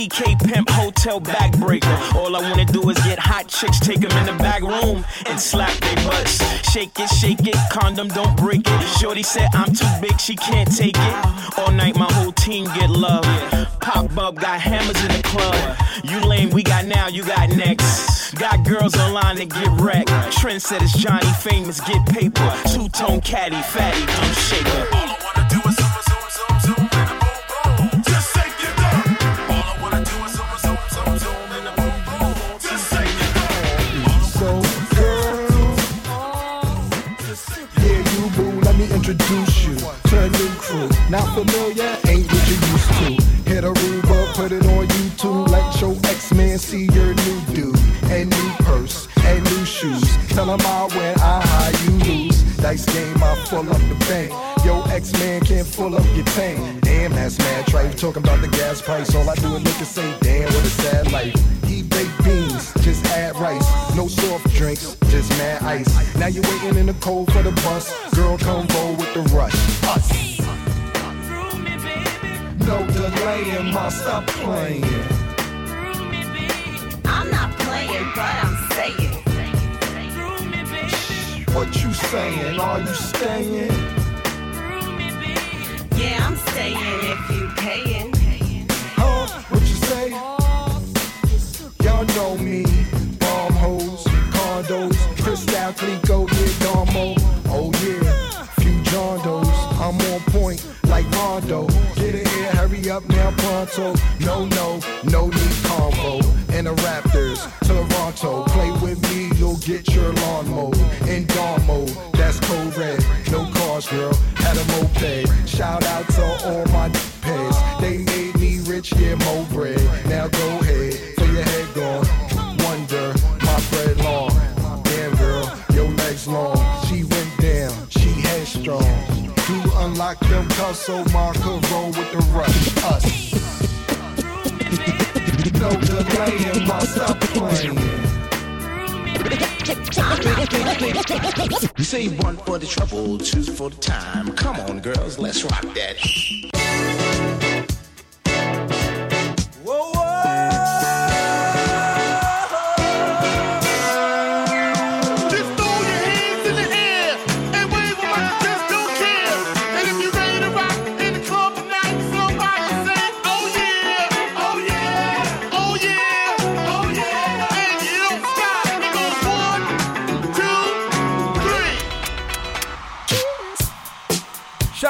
BK pimp hotel backbreaker. All I wanna do is get hot chicks, take them in the back room and slap their butts. Shake it, shake it, condom don't break it. Shorty said I'm too big, she can't take it. All night my whole team get love. Pop up, got hammers in the club. You lame, we got now, you got next. Got girls online that get wrecked. Trend said it's Johnny famous, get paper. Two tone caddy, fatty, come shaker. All I wanna do introduce you to a new crew. Not familiar, ain't what you used to. Hit a Aruba, put it on YouTube. Let your X-Man see your new dude. And new purse, and new shoes. Tell him I win, I high, you lose. Dice game, I full up the bank. Yo, X-Man can't full up your tank. Damn, that's mad tripe. Talking about the gas price. All I do is look and say, damn, what a sad life. Eat baked beans, just add rice. No soft drinks, just mad ice. Now you're waiting in the cold for the bus. Girl, come roll with the rush. Us. No delaying, ma, stop playing. I'm not playing, but I'm saying. What you saying? Are you staying? Yeah, I'm staying if you paying. Huh? What you say? Y'all know me. Condos, yeah, Domo. Oh yeah, few John Does. I'm on point like Rondo. Get in here, hurry up now, pronto. No, no, no need combo. And the Raptors, Toronto. Play with me, you'll get your lawn mowed. In dawn that's code red. No cars, girl, had a moped. Shout out to all my pets. They made me rich, yeah, mo bread. Now go To them cuffs so could roll with the rush. Us. no delaying, my stop playing. You say one for the trouble, two for the time. Come on, girls, let's rock that.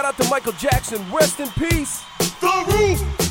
Shout out to Michael Jackson. Rest in peace. The roof,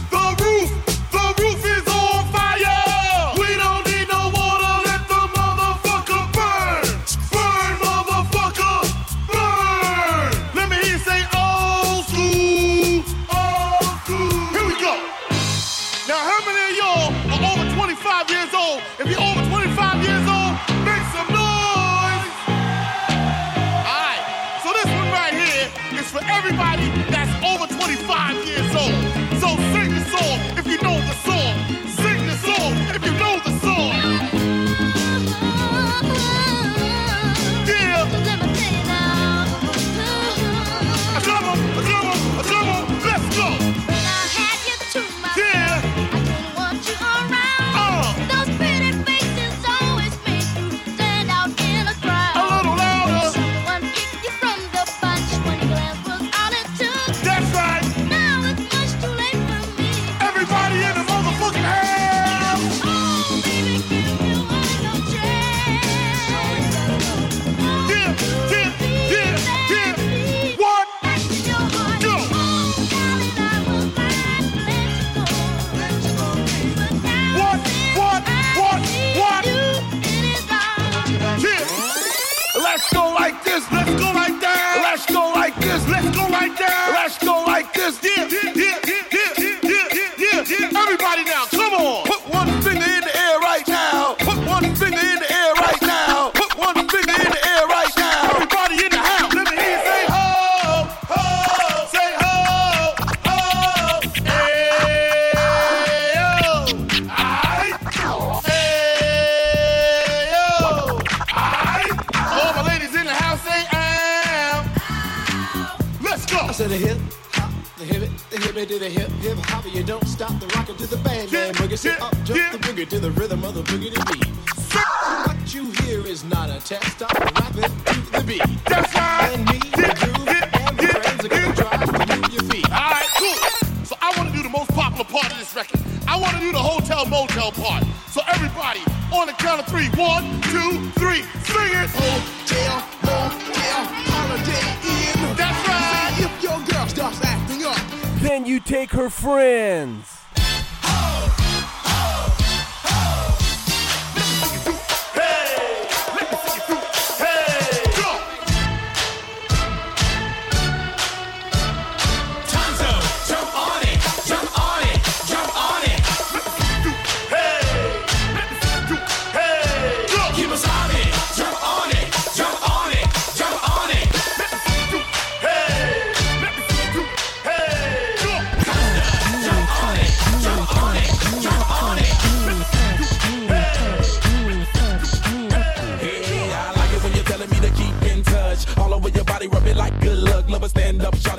One, two, three, sing it. Hotel, motel, holiday inn. That's right. See if your girl starts acting up, then you take her friends.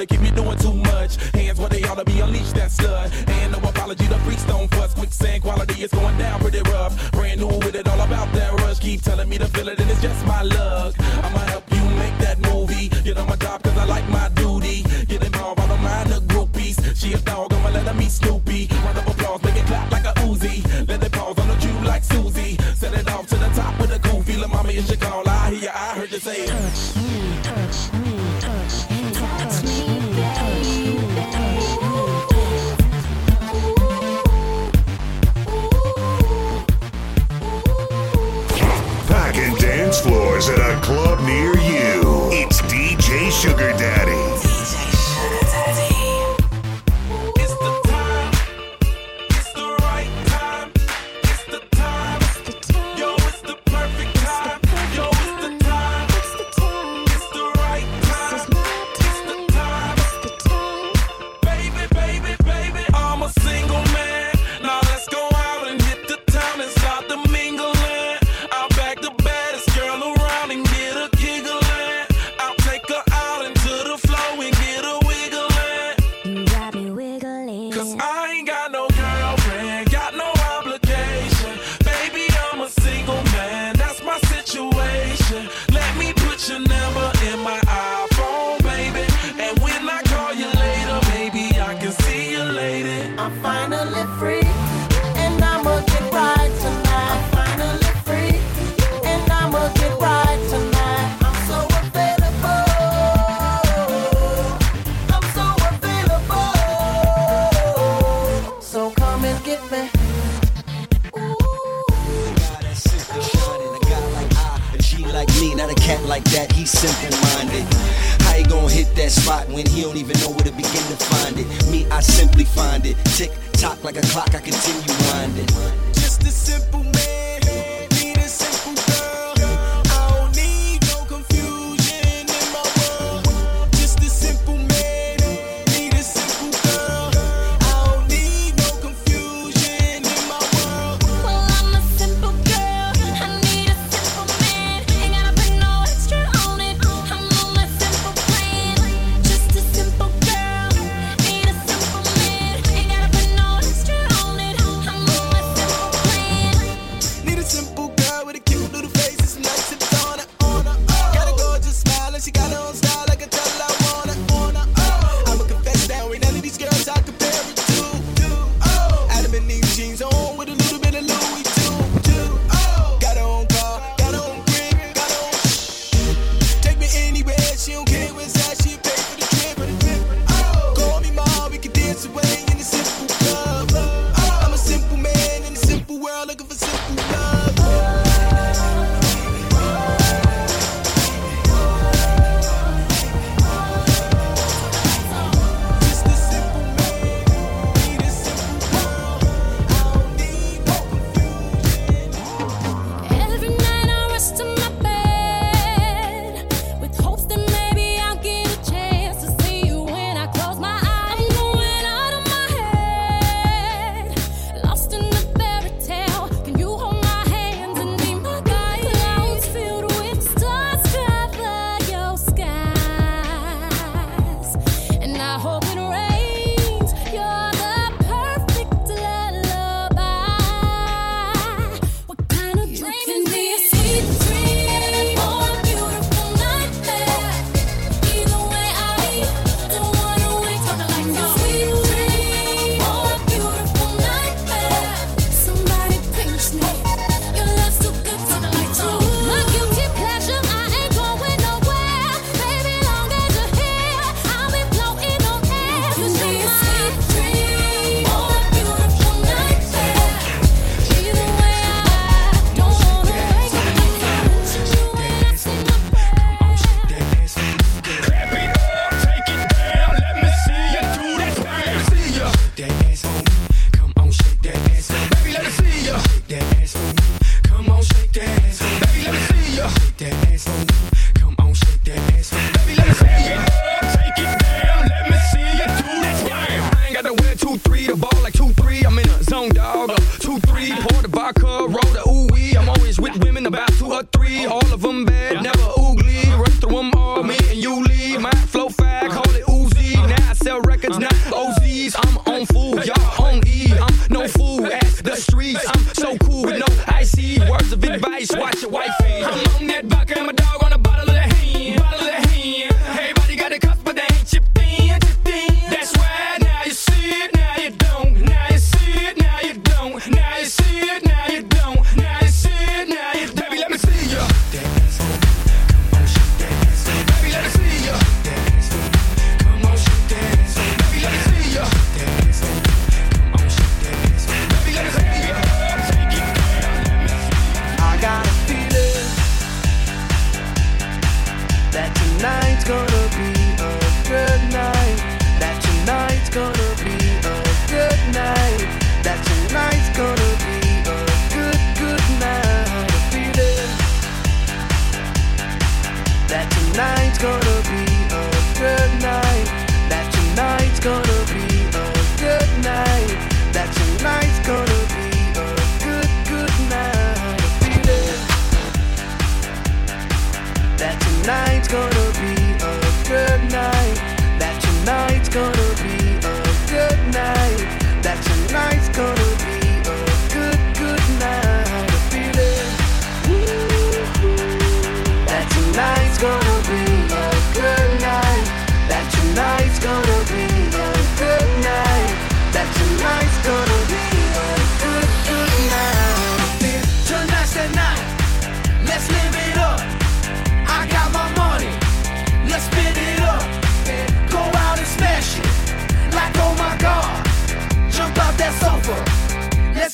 they keep me sugar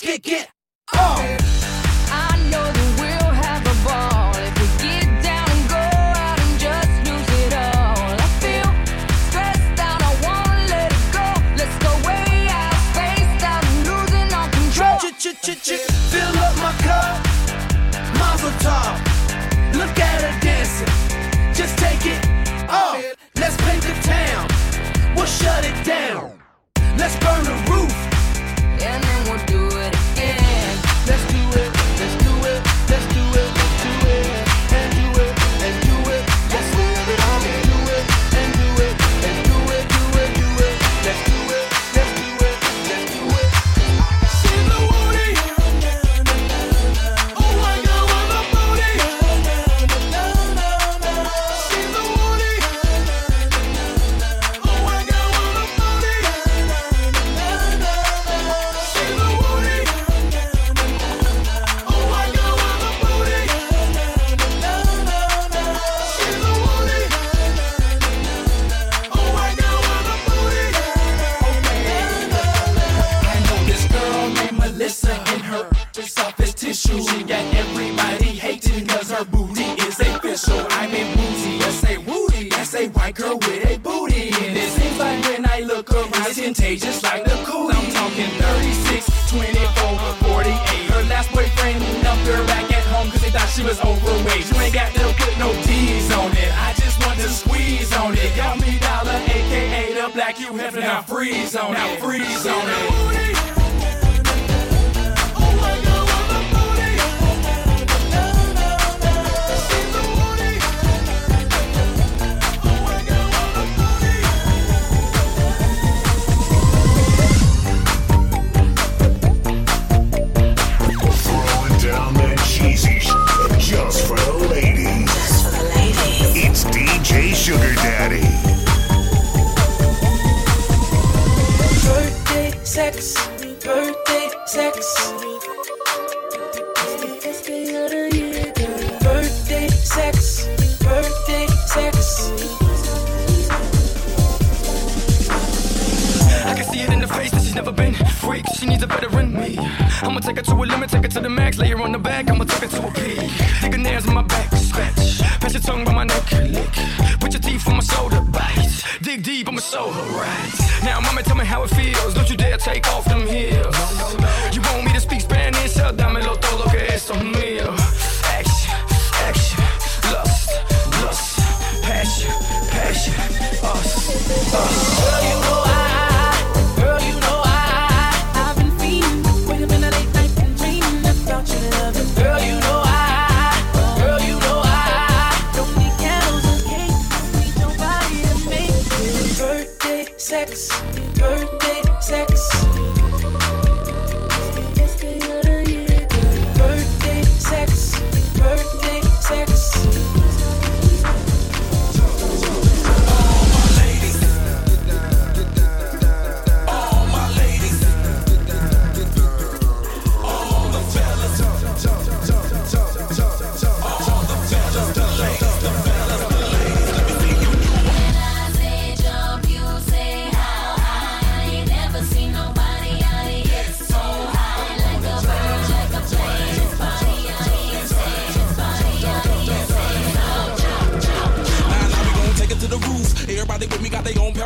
get, get oh. sex, birthday sex. freak, she needs a better in me. I'ma take her to a limit, take her to the max, lay her on the back, I'ma take her to a peak. Digging nails in my back, scratch. Pass your tongue by my neck, lick. Put your teeth on my shoulder, bite. Dig deep, I'ma show her right. Now, mama, tell me how it feels. Don't you dare take off them heels. You want me to speak Spanish? Dámelo todo que es mío. Action, action, lust, lust, passion, passion, us, us.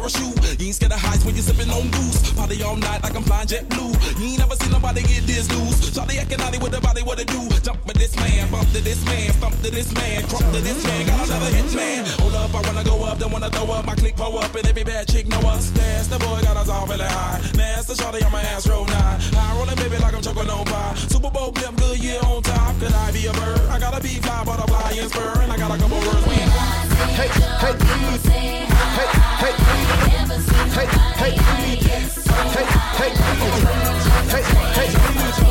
Parachute. You ain't scared of heights when you sippin' on goose. Party all night like I'm flying JetBlue. You ain't never seen nobody get this loose. Shawty acting naughty with the body, what it do? Jump with this man, bump to this man, stump to this man, crump to this man. Got another hit man. Hold up, I wanna go up, don't wanna throw up. My click pull up, and every bad chick know us. That's the boy got us all really high. Master Shawty on my ass roll nine. I rollin' baby like I'm choking on pie. Super Bowl blimp, Goodyear on top. Could I be a bird? I gotta be fly, butterfly, and spur. And I got a couple words hey, hey, please. Hey, hey, please. Hey, hey, please. Hey, hey, please. Hey, hey, please.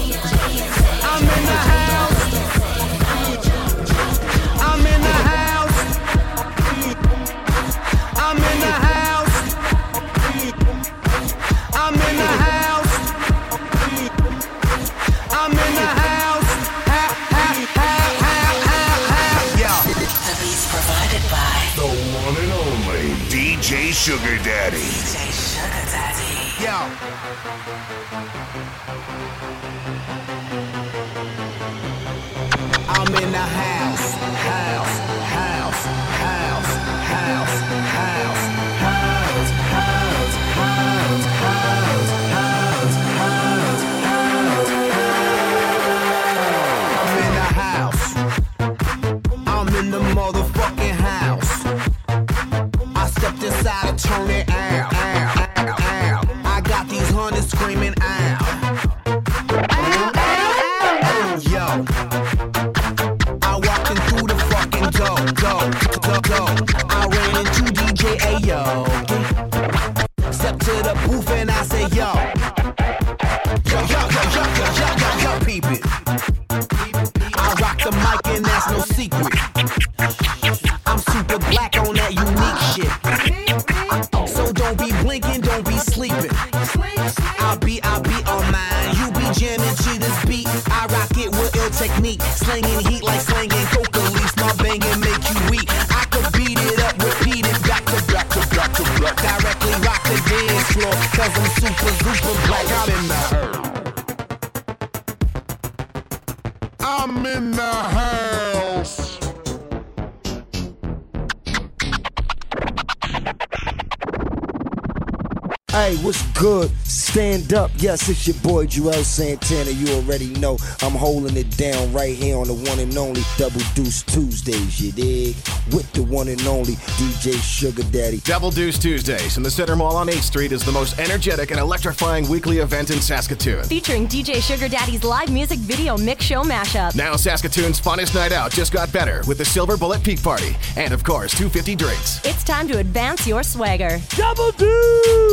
Stand up. Yes, it's your boy Juelz Santana. You already know I'm holding it down right here on the one and only Double Deuce Tuesdays, you dig? With the one and only DJ Sugar Daddy. Double Deuce Tuesdays in the Center Mall on 8th Street is the most energetic and electrifying weekly event in Saskatoon. Featuring DJ Sugar Daddy's live music video mix show mashup. Now Saskatoon's funnest night out just got better with the Silver Bullet Peak Party and, of course, 250 drinks. It's time to advance your swagger. Double Deuce!